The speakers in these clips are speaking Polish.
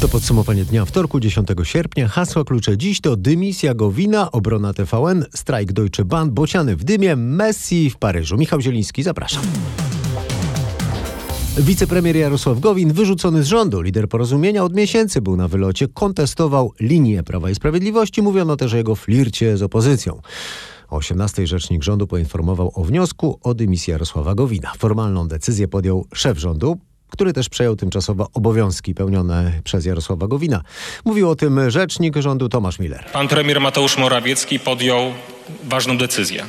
To podsumowanie dnia wtorku 10 sierpnia. Hasła klucze dziś to dymisja Gowina, obrona TVN, strajk Deutsche Bahn, bociany w dymie, Messi w Paryżu. Michał Zieliński, zapraszam. Wicepremier Jarosław Gowin wyrzucony z rządu. Lider porozumienia od miesięcy był na wylocie, kontestował linię Prawa i Sprawiedliwości. Mówiono też o jego flircie z opozycją. O 18 rzecznik rządu poinformował o wniosku o dymisję Jarosława Gowina. Formalną decyzję podjął szef rządu, który też przejął tymczasowo obowiązki pełnione przez Jarosława Gowina. Mówił o tym rzecznik rządu Tomasz Miller. Pan premier Mateusz Morawiecki podjął ważną decyzję.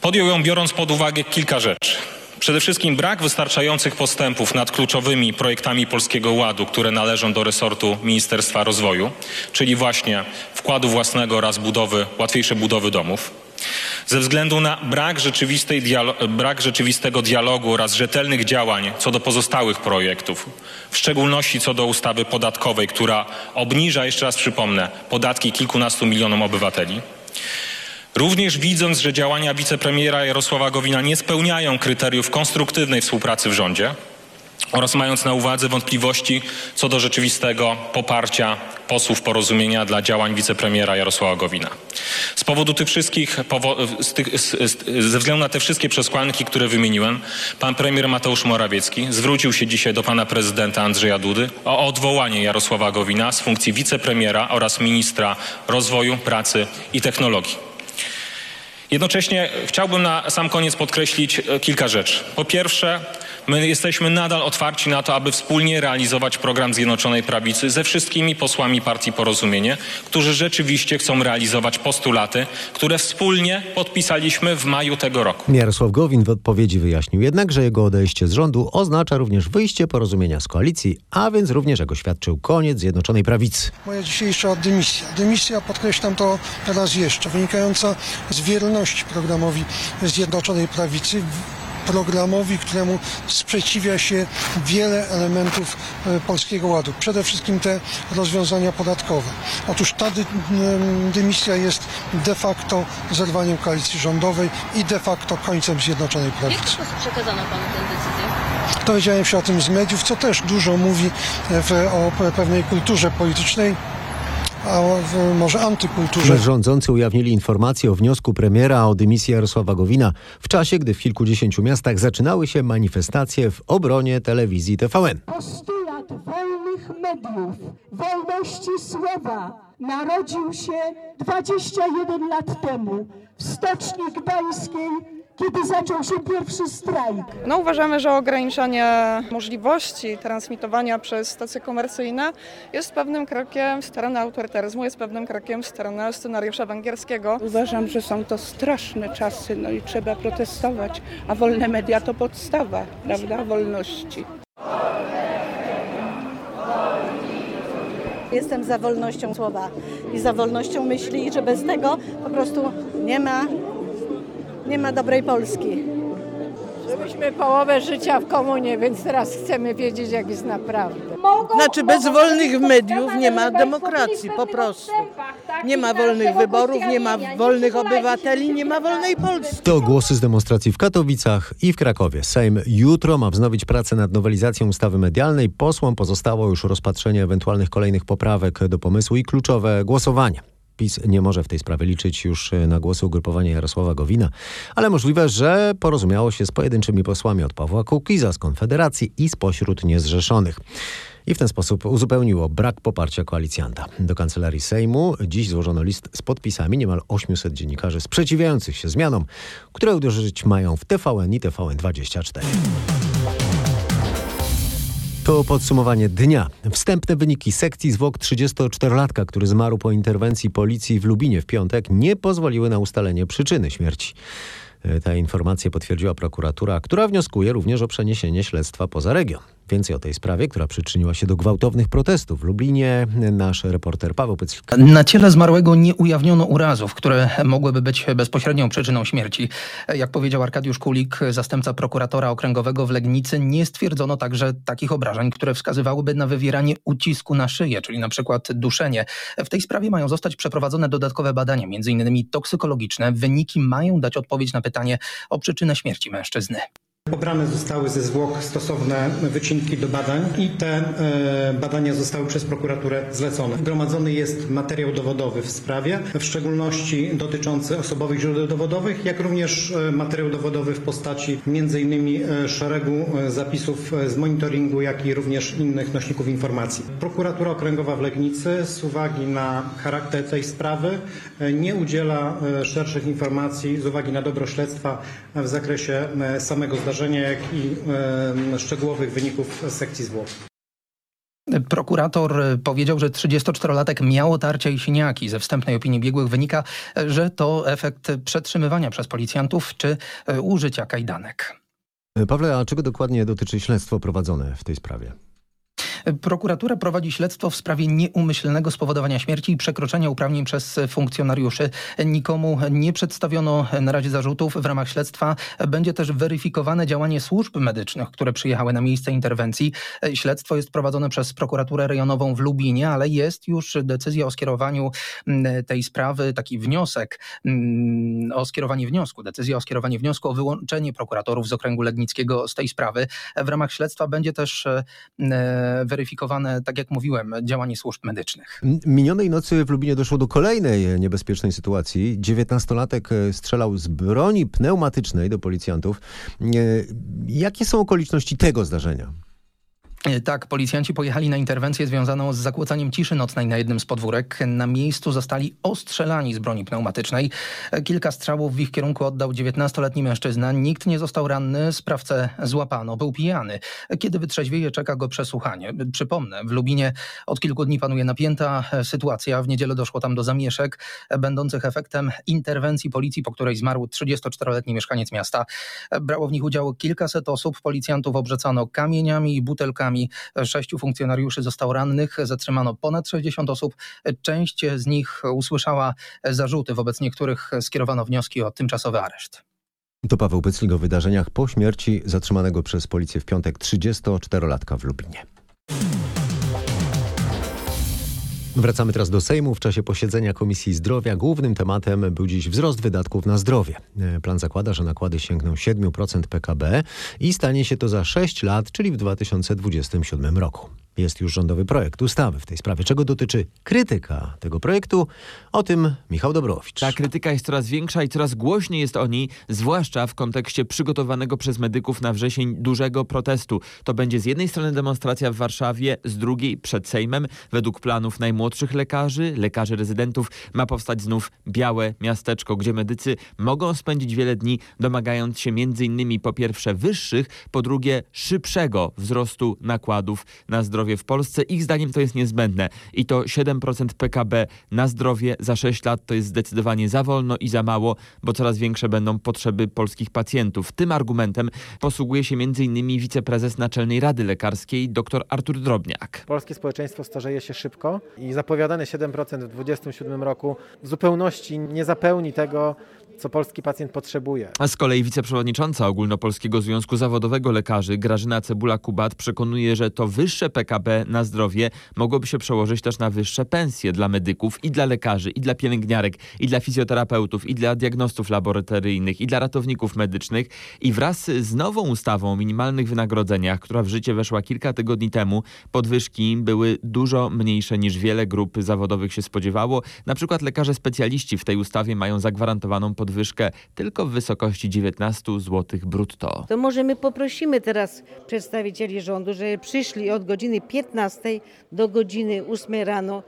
Podjął ją biorąc pod uwagę kilka rzeczy. Przede wszystkim brak wystarczających postępów nad kluczowymi projektami Polskiego Ładu, które należą do resortu Ministerstwa Rozwoju, czyli właśnie wkładu własnego oraz budowy, łatwiejszej budowy domów. Ze względu na brak, brak rzeczywistego dialogu oraz rzetelnych działań co do pozostałych projektów, w szczególności co do ustawy podatkowej, która obniża, jeszcze raz przypomnę, podatki kilkunastu milionom obywateli. Również widząc, że działania wicepremiera Jarosława Gowina nie spełniają kryteriów konstruktywnej współpracy w rządzie oraz mając na uwadze wątpliwości co do rzeczywistego poparcia posłów porozumienia dla działań wicepremiera Jarosława Gowina. Z powodu tych wszystkich, z tych, z, ze względu na te wszystkie przesłanki, które wymieniłem, pan premier Mateusz Morawiecki zwrócił się dzisiaj do pana prezydenta Andrzeja Dudy o odwołanie Jarosława Gowina z funkcji wicepremiera oraz ministra rozwoju, pracy i technologii. Jednocześnie chciałbym na sam koniec podkreślić e, kilka rzeczy. Po pierwsze, my jesteśmy nadal otwarci na to, aby wspólnie realizować program Zjednoczonej Prawicy ze wszystkimi posłami partii Porozumienie, którzy rzeczywiście chcą realizować postulaty, które wspólnie podpisaliśmy w maju tego roku. Jarosław Gowin w odpowiedzi wyjaśnił jednak, że jego odejście z rządu oznacza również wyjście porozumienia z koalicji, a więc również, jak oświadczył, koniec Zjednoczonej Prawicy. Moja dzisiejsza dymisja. Dymisja, podkreślam to raz jeszcze, wynikająca z programowi Zjednoczonej Prawicy, programowi, któremu sprzeciwia się wiele elementów e, Polskiego Ładu. Przede wszystkim te rozwiązania podatkowe. Otóż ta dy, dymisja jest de facto zerwaniem koalicji rządowej i de facto końcem Zjednoczonej Prawicy. W jaki sposób przekazano Panu tę decyzję? Dowiedziałem się o tym z mediów, co też dużo mówi w, o pewnej kulturze politycznej a może antykulturze. Rządzący ujawnili informację o wniosku premiera o dymisję Jarosława Gowina w czasie, gdy w kilkudziesięciu miastach zaczynały się manifestacje w obronie telewizji TVN. Postulat wolnych mediów, wolności słowa narodził się 21 lat temu w Stoczni Gdańskiej kiedy zaczął się pierwszy strajk? No uważamy, że ograniczanie możliwości transmitowania przez stacje komercyjne jest pewnym krokiem w stronę autorytaryzmu, jest pewnym krokiem w stronę scenariusza węgierskiego. Uważam, że są to straszne czasy, no i trzeba protestować, a wolne media to podstawa, prawda, wolności. Jestem za wolnością słowa i za wolnością myśli i że bez tego po prostu nie ma nie ma dobrej Polski. Żyliśmy połowę życia w komunie, więc teraz chcemy wiedzieć, jak jest naprawdę. Znaczy bez wolnych mediów nie ma demokracji, po prostu. Nie ma wolnych wyborów, nie ma wolnych obywateli, nie ma wolnej Polski. To głosy z demonstracji w Katowicach i w Krakowie. Sejm jutro ma wznowić pracę nad nowelizacją ustawy medialnej. Posłom pozostało już rozpatrzenie ewentualnych kolejnych poprawek do pomysłu i kluczowe głosowanie. PiS nie może w tej sprawie liczyć już e, na głosy ugrupowania Jarosława Gowina, ale możliwe, że porozumiało się z pojedynczymi posłami od Pawła Kukiza z Konfederacji i spośród niezrzeszonych. I w ten sposób uzupełniło brak poparcia koalicjanta. Do kancelarii Sejmu dziś złożono list z podpisami niemal 800 dziennikarzy sprzeciwiających się zmianom, które uderzyć mają w TVN i TVN24. To podsumowanie dnia. Wstępne wyniki sekcji zwłok 34-latka, który zmarł po interwencji policji w Lubinie w piątek, nie pozwoliły na ustalenie przyczyny śmierci. E, Te informacje potwierdziła prokuratura, która wnioskuje również o przeniesienie śledztwa poza region. Więcej o tej sprawie, która przyczyniła się do gwałtownych protestów w Lublinie, nasz reporter Paweł Pyclik. Na ciele zmarłego nie ujawniono urazów, które mogłyby być bezpośrednią przyczyną śmierci. Jak powiedział Arkadiusz Kulik, zastępca prokuratora okręgowego w Legnicy, nie stwierdzono także takich obrażeń, które wskazywałyby na wywieranie ucisku na szyję, czyli na przykład duszenie. W tej sprawie mają zostać przeprowadzone dodatkowe badania, m.in. toksykologiczne. Wyniki mają dać odpowiedź na pytanie o przyczynę śmierci mężczyzny. Pobrane zostały ze zwłok stosowne wycinki do badań i te e, badania zostały przez prokuraturę zlecone. Gromadzony jest materiał dowodowy w sprawie, w szczególności dotyczący osobowych źródeł dowodowych, jak również e, materiał dowodowy w postaci m.in. E, szeregu zapisów z monitoringu, jak i również innych nośników informacji. Prokuratura Okręgowa w Legnicy z uwagi na charakter tej sprawy nie udziela szerszych informacji z uwagi na dobro śledztwa w zakresie samego zdarzenia zdarzenia, jak i e, szczegółowych wyników sekcji zwłok. Prokurator powiedział, że 34-latek miał tarcia i siniaki. Ze wstępnej opinii biegłych wynika, że to efekt przetrzymywania przez policjantów czy e, użycia kajdanek. Pawle, a czego dokładnie dotyczy śledztwo prowadzone w tej sprawie? Prokuratura prowadzi śledztwo w sprawie nieumyślnego spowodowania śmierci i przekroczenia uprawnień przez funkcjonariuszy. Nikomu nie przedstawiono na razie zarzutów. W ramach śledztwa będzie też weryfikowane działanie służb medycznych, które przyjechały na miejsce interwencji. Śledztwo jest prowadzone przez prokuraturę rejonową w Lubinie, ale jest już decyzja o skierowaniu mm, tej sprawy, taki wniosek mm, o skierowanie wniosku, decyzja o skierowanie wniosku o wyłączenie prokuratorów z okręgu legnickiego z tej sprawy. W ramach śledztwa będzie też e, weryfikowane, tak jak mówiłem, działanie służb medycznych. Minionej nocy w Lubinie doszło do kolejnej niebezpiecznej sytuacji. Dziewiętnastolatek e, strzelał z broni pneumatycznej do policjantów. E, jakie są okoliczności tego zdarzenia? Tak, policjanci pojechali na interwencję związaną z zakłócaniem ciszy nocnej na jednym z podwórek. Na miejscu zostali ostrzelani z broni pneumatycznej. Kilka strzałów w ich kierunku oddał 19-letni mężczyzna. Nikt nie został ranny, sprawcę złapano, był pijany. Kiedy wytrzeźwieje, czeka go przesłuchanie. Przypomnę, w Lubinie od kilku dni panuje napięta sytuacja. W niedzielę doszło tam do zamieszek, będących efektem interwencji policji, po której zmarł 34-letni mieszkaniec miasta. Brało w nich udział kilkaset osób. Policjantów obrzecano kamieniami i butelkami Sześciu funkcjonariuszy zostało rannych, zatrzymano ponad 60 osób. Część z nich usłyszała zarzuty, wobec niektórych skierowano wnioski o tymczasowy areszt. To Paweł Pyclik o wydarzeniach po śmierci zatrzymanego przez policję w piątek 34-latka w Lublinie. Wracamy teraz do Sejmu. W czasie posiedzenia Komisji Zdrowia głównym tematem był dziś wzrost wydatków na zdrowie. Plan zakłada, że nakłady sięgną 7% PKB i stanie się to za 6 lat, czyli w 2027 roku. Jest już rządowy projekt ustawy w tej sprawie. Czego dotyczy krytyka tego projektu? O tym Michał Dobrowicz. Ta krytyka jest coraz większa i coraz głośniej jest o niej, zwłaszcza w kontekście przygotowanego przez medyków na wrzesień dużego protestu. To będzie z jednej strony demonstracja w Warszawie, z drugiej przed Sejmem. Według planów najmłodszych lekarzy, lekarzy rezydentów ma powstać znów białe miasteczko, gdzie medycy mogą spędzić wiele dni domagając się między innymi po pierwsze wyższych, po drugie szybszego wzrostu nakładów na zdrowie zdrowie w Polsce. Ich zdaniem to jest niezbędne i to 7% PKB na zdrowie za 6 lat to jest zdecydowanie za wolno i za mało, bo coraz większe będą potrzeby polskich pacjentów. Tym argumentem posługuje się m.in. wiceprezes Naczelnej Rady Lekarskiej dr Artur Drobniak. Polskie społeczeństwo starzeje się szybko i zapowiadane 7% w 2027 roku w zupełności nie zapełni tego, co polski pacjent potrzebuje. A z kolei wiceprzewodnicząca Ogólnopolskiego Związku Zawodowego Lekarzy Grażyna Cebula-Kubat przekonuje, że to wyższe PKB na zdrowie mogłoby się przełożyć też na wyższe pensje dla medyków i dla lekarzy, i dla pielęgniarek, i dla fizjoterapeutów, i dla diagnostów laboratoryjnych, i dla ratowników medycznych. I wraz z nową ustawą o minimalnych wynagrodzeniach, która w życie weszła kilka tygodni temu, podwyżki były dużo mniejsze niż wiele grup zawodowych się spodziewało. Na przykład lekarze specjaliści w tej ustawie mają zagwarantowaną podwyżkę podwyżkę tylko w wysokości 19 zł brutto. To może my poprosimy teraz przedstawicieli rządu, żeby przyszli od godziny 15 do godziny 8 rano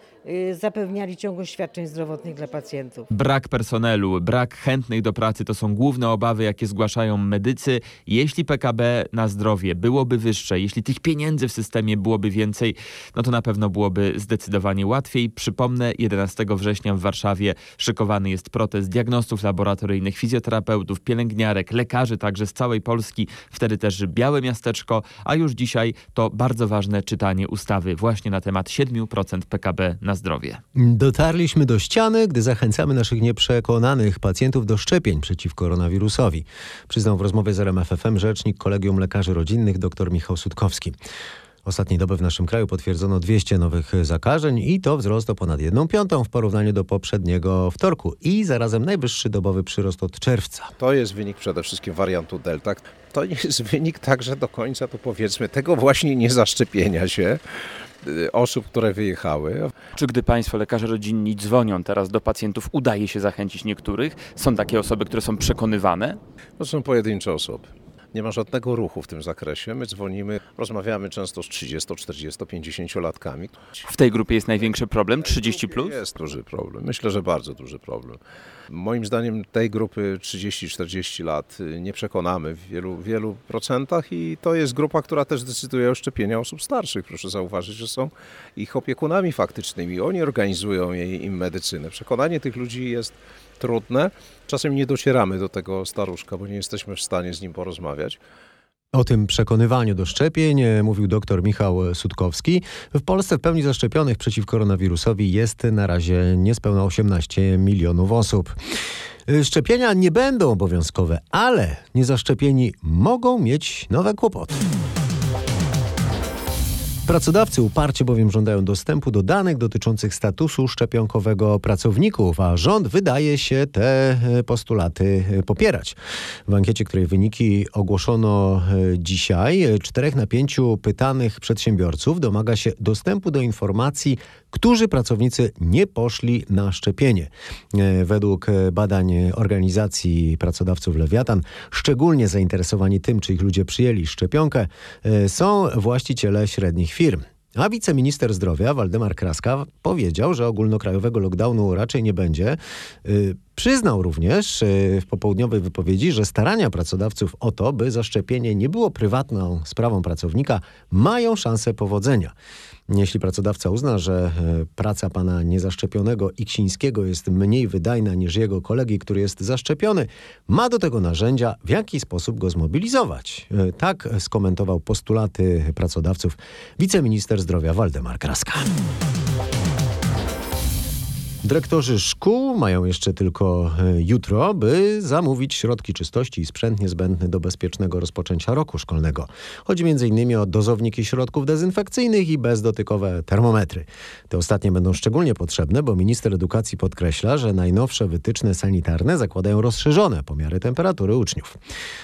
zapewniali ciągłość świadczeń zdrowotnych dla pacjentów. Brak personelu, brak chętnych do pracy to są główne obawy, jakie zgłaszają medycy. Jeśli PKB na zdrowie byłoby wyższe, jeśli tych pieniędzy w systemie byłoby więcej, no to na pewno byłoby zdecydowanie łatwiej. Przypomnę, 11 września w Warszawie szykowany jest protest diagnostów laboratoryjnych, fizjoterapeutów, pielęgniarek, lekarzy także z całej Polski. Wtedy też białe miasteczko, a już dzisiaj to bardzo ważne czytanie ustawy właśnie na temat 7% PKB na zdrowie. Dotarliśmy do ściany, gdy zachęcamy naszych nieprzekonanych pacjentów do szczepień przeciw koronawirusowi. Przyznał w rozmowie z RMFFM rzecznik Kolegium Lekarzy Rodzinnych dr Michał Sutkowski. Ostatniej doby w naszym kraju potwierdzono 200 nowych zakażeń i to wzrost o ponad 1 piątą w porównaniu do poprzedniego wtorku i zarazem najwyższy dobowy przyrost od czerwca. To jest wynik przede wszystkim wariantu Delta. To jest wynik także do końca, to powiedzmy, tego właśnie niezaszczepienia się osób, które wyjechały. Czy gdy Państwo, lekarze rodzinni, dzwonią teraz do pacjentów, udaje się zachęcić niektórych? Są takie osoby, które są przekonywane? To są pojedyncze osoby. Nie ma żadnego ruchu w tym zakresie. My dzwonimy, rozmawiamy często z 30, 40, 50 latkami. W tej grupie jest największy problem 30 plus? Jest duży problem. Myślę, że bardzo duży problem. Moim zdaniem tej grupy 30-40 lat nie przekonamy w wielu, wielu procentach i to jest grupa, która też decyduje o szczepieniu osób starszych. Proszę zauważyć, że są ich opiekunami faktycznymi. Oni organizują jej, im medycynę. Przekonanie tych ludzi jest trudne. Czasem nie docieramy do tego staruszka, bo nie jesteśmy w stanie z nim porozmawiać. O tym przekonywaniu do szczepień mówił dr Michał Sutkowski. W Polsce w pełni zaszczepionych przeciw koronawirusowi jest na razie niespełna 18 milionów osób. Szczepienia nie będą obowiązkowe, ale niezaszczepieni mogą mieć nowe kłopoty. Pracodawcy uparcie bowiem żądają dostępu do danych dotyczących statusu szczepionkowego pracowników, a rząd wydaje się te e, postulaty e, popierać. W ankiecie, której wyniki ogłoszono e, dzisiaj, czterech na pięciu pytanych przedsiębiorców domaga się dostępu do informacji, którzy pracownicy nie poszli na szczepienie. Według badań organizacji pracodawców Lewiatan, szczególnie zainteresowani tym, czy ich ludzie przyjęli szczepionkę, są właściciele średnich firm. A wiceminister zdrowia Waldemar Kraska powiedział, że ogólnokrajowego lockdownu raczej nie będzie. Przyznał również w popołudniowej wypowiedzi, że starania pracodawców o to, by zaszczepienie nie było prywatną sprawą pracownika, mają szansę powodzenia. Jeśli pracodawca uzna, że e, praca pana niezaszczepionego Iksińskiego jest mniej wydajna niż jego kolegi, który jest zaszczepiony, ma do tego narzędzia, w jaki sposób go zmobilizować. E, tak skomentował postulaty pracodawców wiceminister zdrowia Waldemar Kraska. Dyrektorzy szkół mają jeszcze tylko e, jutro, by zamówić środki czystości i sprzęt niezbędny do bezpiecznego rozpoczęcia roku szkolnego. Chodzi m.in. o dozowniki środków dezynfekcyjnych i bezdotykowe termometry. Te ostatnie będą szczególnie potrzebne, bo minister edukacji podkreśla, że najnowsze wytyczne sanitarne zakładają rozszerzone pomiary temperatury uczniów.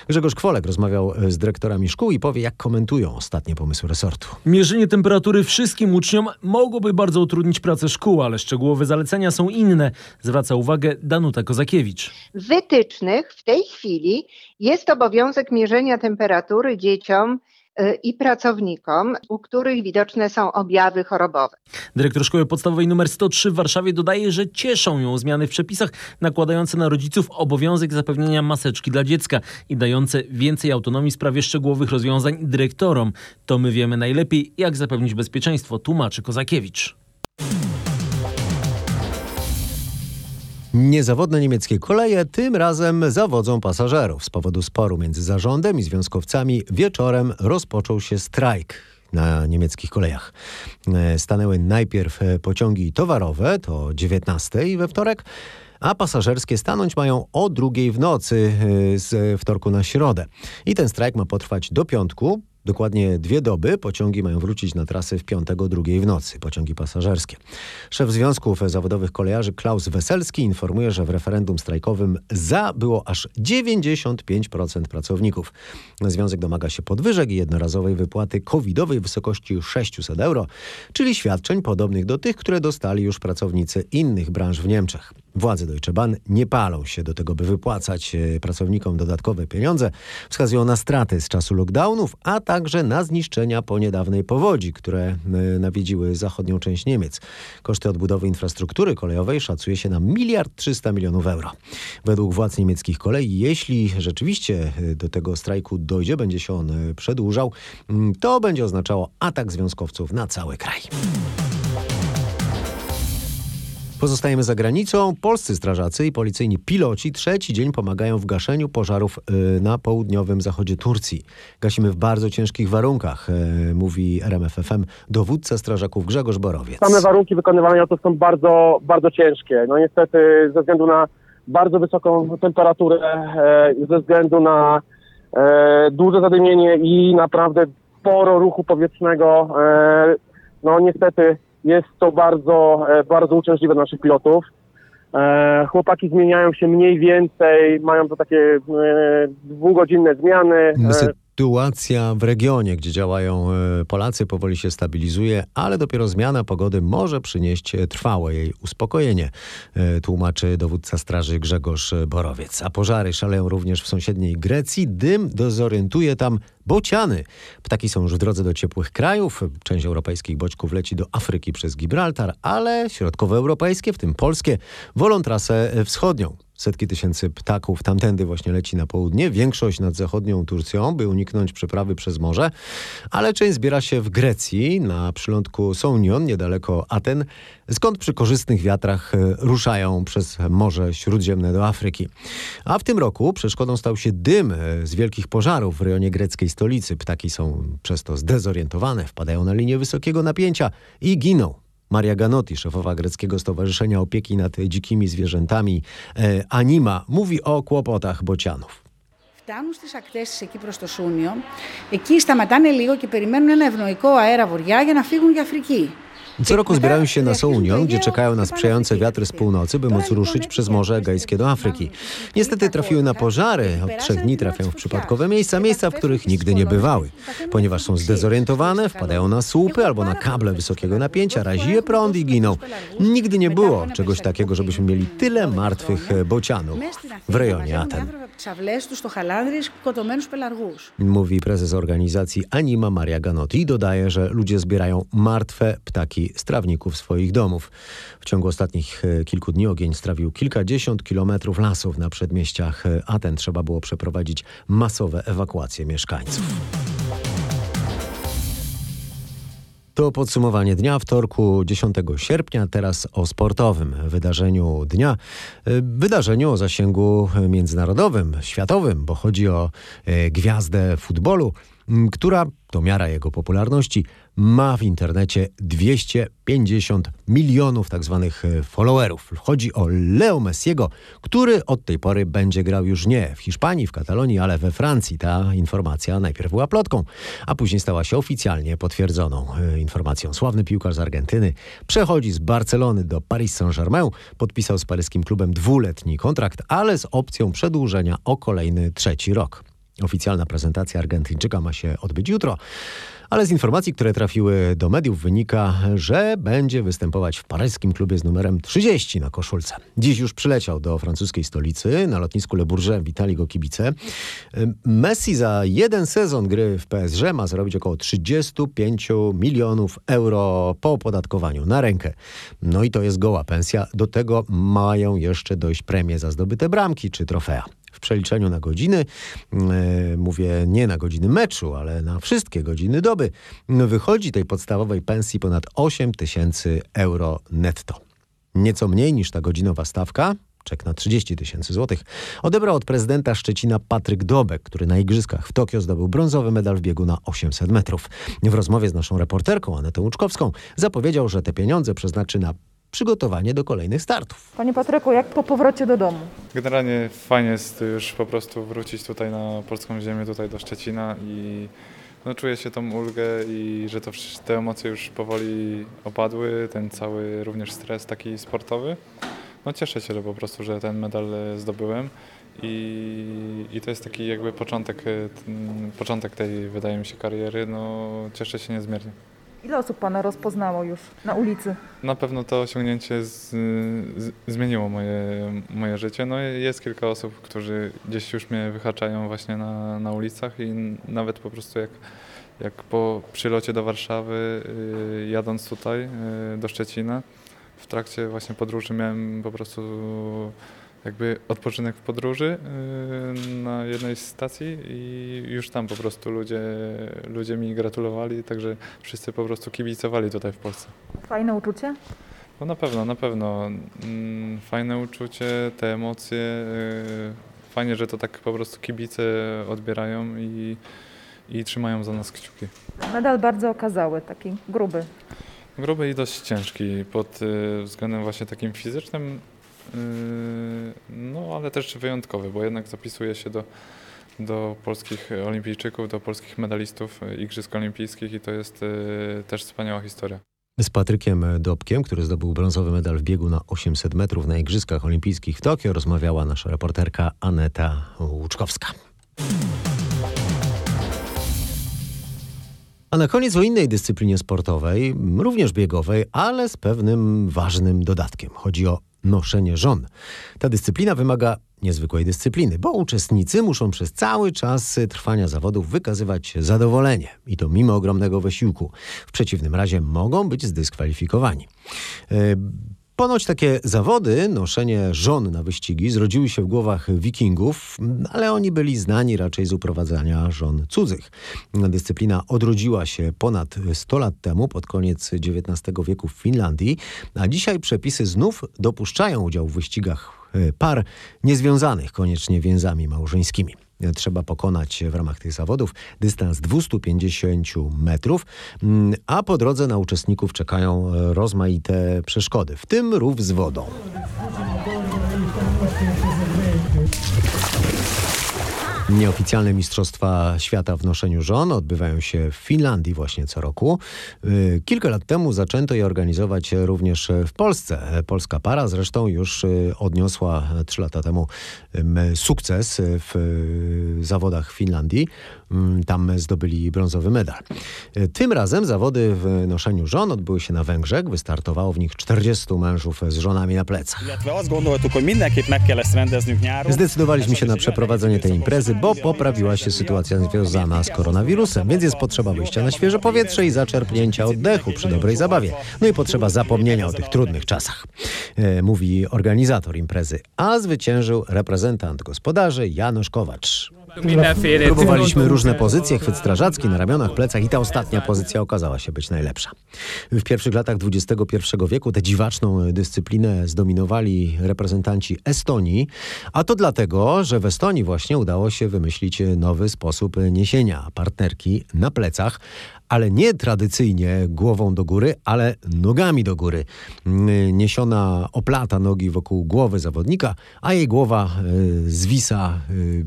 Grzegorz Kwolek rozmawiał e, z dyrektorami szkół i powie, jak komentują ostatnie pomysły resortu. Mierzenie temperatury wszystkim uczniom mogłoby bardzo utrudnić pracę szkół, ale szczegółowe zalecenia są inne, zwraca uwagę Danuta Kozakiewicz. W wytycznych w tej chwili jest obowiązek mierzenia temperatury dzieciom y, i pracownikom, u których widoczne są objawy chorobowe. Dyrektor Szkoły Podstawowej nr 103 w Warszawie dodaje, że cieszą ją zmiany w przepisach nakładające na rodziców obowiązek zapewnienia maseczki dla dziecka i dające więcej autonomii w sprawie szczegółowych rozwiązań dyrektorom. To my wiemy najlepiej, jak zapewnić bezpieczeństwo, tłumaczy Kozakiewicz. Niezawodne niemieckie koleje tym razem zawodzą pasażerów. Z powodu sporu między zarządem i związkowcami wieczorem rozpoczął się strajk na niemieckich kolejach. E, stanęły najpierw e, pociągi towarowe, to 19 we wtorek, a pasażerskie stanąć mają o drugiej w nocy e, z wtorku na środę. I ten strajk ma potrwać do piątku. Dokładnie dwie doby pociągi mają wrócić na trasę w piątek o drugiej w nocy, pociągi pasażerskie. Szef Związków Zawodowych Kolejarzy Klaus Weselski informuje, że w referendum strajkowym za było aż 95% pracowników. Związek domaga się podwyżek i jednorazowej wypłaty covidowej w wysokości 600 euro, czyli świadczeń podobnych do tych, które dostali już pracownicy innych branż w Niemczech. Władze Deutsche Bahn nie palą się do tego, by wypłacać e, pracownikom dodatkowe pieniądze. Wskazują na straty z czasu lockdownów, a także na zniszczenia po niedawnej powodzi, które e, nawiedziły zachodnią część Niemiec. Koszty odbudowy infrastruktury kolejowej szacuje się na miliard 300 milionów euro. Według władz niemieckich kolei, jeśli rzeczywiście e, do tego strajku dojdzie, będzie się on przedłużał, mm, to będzie oznaczało atak związkowców na cały kraj. Pozostajemy za granicą. Polscy strażacy i policyjni piloci trzeci dzień pomagają w gaszeniu pożarów y, na południowym zachodzie Turcji. Gasimy w bardzo ciężkich warunkach, y, mówi RMFFM dowódca strażaków Grzegorz Borowiec. Same warunki wykonywania to są bardzo, bardzo ciężkie. No niestety ze względu na bardzo wysoką temperaturę, e, ze względu na e, duże zadymienie i naprawdę sporo ruchu powietrznego. E, no niestety jest to bardzo, e, bardzo uciążliwe dla naszych pilotów. E, chłopaki zmieniają się mniej więcej, mają to takie e, dwugodzinne zmiany. Sytuacja w regionie, gdzie działają Polacy, powoli się stabilizuje, ale dopiero zmiana pogody może przynieść trwałe jej uspokojenie, tłumaczy dowódca straży Grzegorz Borowiec. A pożary szaleją również w sąsiedniej Grecji. Dym dezorientuje tam bociany. Ptaki są już w drodze do ciepłych krajów. Część europejskich boczków leci do Afryki przez Gibraltar, ale środkowoeuropejskie, w tym polskie, wolą trasę wschodnią. Setki tysięcy ptaków tamtędy właśnie leci na południe, większość nad zachodnią Turcją, by uniknąć przeprawy przez morze, ale część zbiera się w Grecji, na przylądku Sounion, niedaleko Aten, skąd przy korzystnych wiatrach e, ruszają przez Morze Śródziemne do Afryki. A w tym roku przeszkodą stał się dym e, z wielkich pożarów w rejonie greckiej stolicy. Ptaki są przez to zdezorientowane, wpadają na linię wysokiego napięcia i giną. Maria Ganotti, szefowa greckiego Stowarzyszenia Opieki nad Dzikimi Zwierzętami e, Anima, mówi o kłopotach bocianów. Φτάνουν στις ακτές εκεί προς το Σούνιο, εκεί σταματάνε λίγο και περιμένουν ένα ευνοϊκό αέρα βορειά για να φύγουν για Αφρική. Co roku zbierają się na Sounion, gdzie czekają na sprzyjające wiatry z północy, by móc ruszyć przez Morze Egejskie do Afryki. Niestety trafiły na pożary. Od trzech dni trafiają w przypadkowe miejsca, miejsca, w których nigdy nie bywały. Ponieważ są zdezorientowane, wpadają na słupy albo na kable wysokiego napięcia, razi je prąd i giną. Nigdy nie było czegoś takiego, żebyśmy mieli tyle martwych bocianów w rejonie Aten. Mówi prezes organizacji Anima Maria Ganotti i dodaje, że ludzie zbierają martwe ptaki z trawników swoich domów. W ciągu ostatnich kilku dni ogień strawił kilkadziesiąt kilometrów lasów na przedmieściach Aten. Trzeba było przeprowadzić masowe ewakuacje mieszkańców. To podsumowanie dnia wtorku 10 sierpnia. Teraz o sportowym wydarzeniu dnia. E, wydarzeniu o zasięgu międzynarodowym, światowym, bo chodzi o gwiazdę futbolu, która to miara jego popularności, ma w internecie 250 milionów tak zwanych e, followerów. Chodzi o Leo Messiego, który od tej pory będzie grał już nie w Hiszpanii, w Katalonii, ale we Francji. Ta informacja najpierw była plotką, a później stała się oficjalnie potwierdzoną e, informacją. Sławny piłkarz z Argentyny przechodzi z Barcelony do Paris Saint-Germain, podpisał z paryskim klubem dwuletni kontrakt, ale z opcją przedłużenia o kolejny trzeci rok. Oficjalna prezentacja Argentyńczyka ma się odbyć jutro, ale z informacji, które trafiły do mediów wynika, że będzie występować w paryskim klubie z numerem 30 na koszulce. Dziś już przyleciał do francuskiej stolicy. Na lotnisku Le Bourget witali go kibice. Messi za jeden sezon gry w PSG ma zarobić około 35 milionów euro po opodatkowaniu na rękę. No i to jest goła pensja. Do tego mają jeszcze dojść premie za zdobyte bramki czy trofea przeliczeniu na godziny, e, mówię nie na godziny meczu, ale na wszystkie godziny doby, wychodzi tej podstawowej pensji ponad 8 tysięcy euro netto. Nieco mniej niż ta godzinowa stawka, czek na 30 tysięcy złotych, odebrał od prezydenta Szczecina Patryk Dobek, który na Igrzyskach w Tokio zdobył brązowy medal w biegu na 800 metrów. W rozmowie z naszą reporterką Anetą Łuczkowską zapowiedział, że te pieniądze przeznaczy na przygotowanie do kolejnych startów. Panie Patryku, jak po powrocie do domu? Generalnie fajnie jest już po prostu wrócić tutaj na polską ziemię, tutaj do Szczecina i no, czuję się tą ulgę i że to, te emocje już powoli opadły, ten cały również stres taki sportowy. No cieszę się, że po prostu, że ten medal zdobyłem i, i to jest taki jakby początek, początek tej wydaje mi się kariery. No cieszę się niezmiernie. Ile osób Pana rozpoznało już na ulicy? Na pewno to osiągnięcie z, z, zmieniło moje, moje życie. No jest kilka osób, którzy gdzieś już mnie wyhaczają właśnie na, na ulicach i nawet po prostu jak, jak po przylocie do Warszawy, yy, jadąc tutaj yy, do Szczecina, w trakcie właśnie podróży miałem po prostu jakby odpoczynek w podróży yy, na jednej z stacji i już tam po prostu ludzie, ludzie mi gratulowali, także wszyscy po prostu kibicowali tutaj w Polsce. Fajne uczucie? No na pewno, na pewno. Mm, fajne uczucie, te emocje. Yy, fajnie, że to tak po prostu kibice odbierają i, i trzymają za nas kciuki. Medal bardzo okazały, taki gruby. Gruby i dość ciężki pod yy, względem właśnie takim fizycznym, no ale też wyjątkowy, bo jednak zapisuje się do, do polskich olimpijczyków, do polskich medalistów Igrzysk Olimpijskich i to jest też wspaniała historia. Z Patrykiem Dobkiem, który zdobył brązowy medal w biegu na 800 metrów na Igrzyskach Olimpijskich w Tokio, rozmawiała nasza reporterka Aneta Łuczkowska. A na koniec o innej dyscyplinie sportowej, również biegowej, ale z pewnym ważnym dodatkiem. Chodzi o noszenie żon. Ta dyscyplina wymaga niezwykłej dyscypliny, bo uczestnicy muszą przez cały czas trwania zawodów wykazywać zadowolenie i to mimo ogromnego wysiłku. W przeciwnym razie mogą być zdyskwalifikowani. Ponoć takie zawody, noszenie żon na wyścigi, zrodziły się w głowach wikingów, ale oni byli znani raczej z uprowadzania żon cudzych. Dyscyplina odrodziła się ponad 100 lat temu, pod koniec XIX wieku w Finlandii, a dzisiaj przepisy znów dopuszczają udział w wyścigach e, par niezwiązanych koniecznie więzami małżeńskimi trzeba pokonać w ramach tych zawodów dystans 250 metrów, mm, a po drodze na uczestników czekają e, rozmaite przeszkody, w tym rów z wodą. Nieoficjalne Mistrzostwa Świata w noszeniu żon odbywają się w Finlandii właśnie co roku. Y, kilka lat temu zaczęto je organizować również w Polsce. Polska para zresztą już y, odniosła trzy lata temu sukces w y, zawodach w Finlandii. Mm, tam zdobyli brązowy medal. Tym razem zawody w noszeniu żon odbyły się na Węgrzech. Wystartowało w nich 40 mężów z żonami na plecach. Zdecydowaliśmy się na przeprowadzenie tej imprezy, bo poprawiła się sytuacja związana z koronawirusem, więc jest potrzeba wyjścia na świeże powietrze i zaczerpnięcia oddechu przy dobrej zabawie. No i potrzeba zapomnienia o tych trudnych czasach, e, mówi organizator imprezy. A zwyciężył reprezentant gospodarzy Janusz Kowacz. Próbowaliśmy różne pozycje, chwyt strażacki na ramionach, plecach i ta ostatnia pozycja okazała się być najlepsza. W pierwszych latach XXI wieku tę dziwaczną dyscyplinę zdominowali reprezentanci Estonii, a to dlatego, że w Estonii właśnie udało się wymyślić nowy sposób niesienia partnerki na plecach, ale nie tradycyjnie głową do góry, ale nogami do góry. Niesiona oplata nogi wokół głowy zawodnika, a jej głowa y, zwisa y,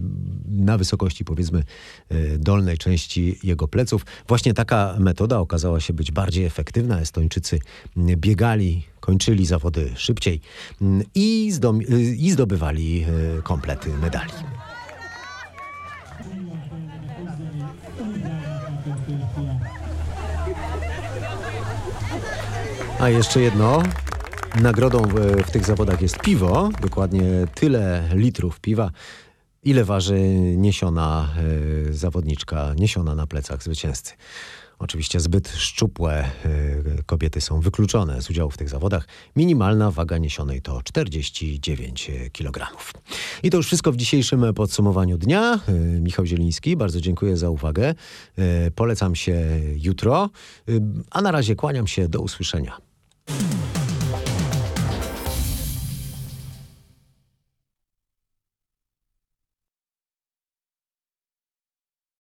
na wysokości powiedzmy y, dolnej części jego pleców. Właśnie taka metoda okazała się być bardziej efektywna. Estończycy biegali kończyli zawody szybciej i, i zdobywali komplety medali. A jeszcze jedno. Nagrodą w, w, tych zawodach jest piwo. Dokładnie tyle litrów piwa, ile waży niesiona y, zawodniczka, niesiona na plecach zwycięzcy. Oczywiście zbyt szczupłe y, kobiety są wykluczone z udziału w tych zawodach. Minimalna waga niesionej to 49 kg. I to już wszystko w dzisiejszym podsumowaniu dnia. Y, Michał Zieliński, bardzo dziękuję za uwagę. Y, polecam się jutro, a na razie kłaniam się do usłyszenia.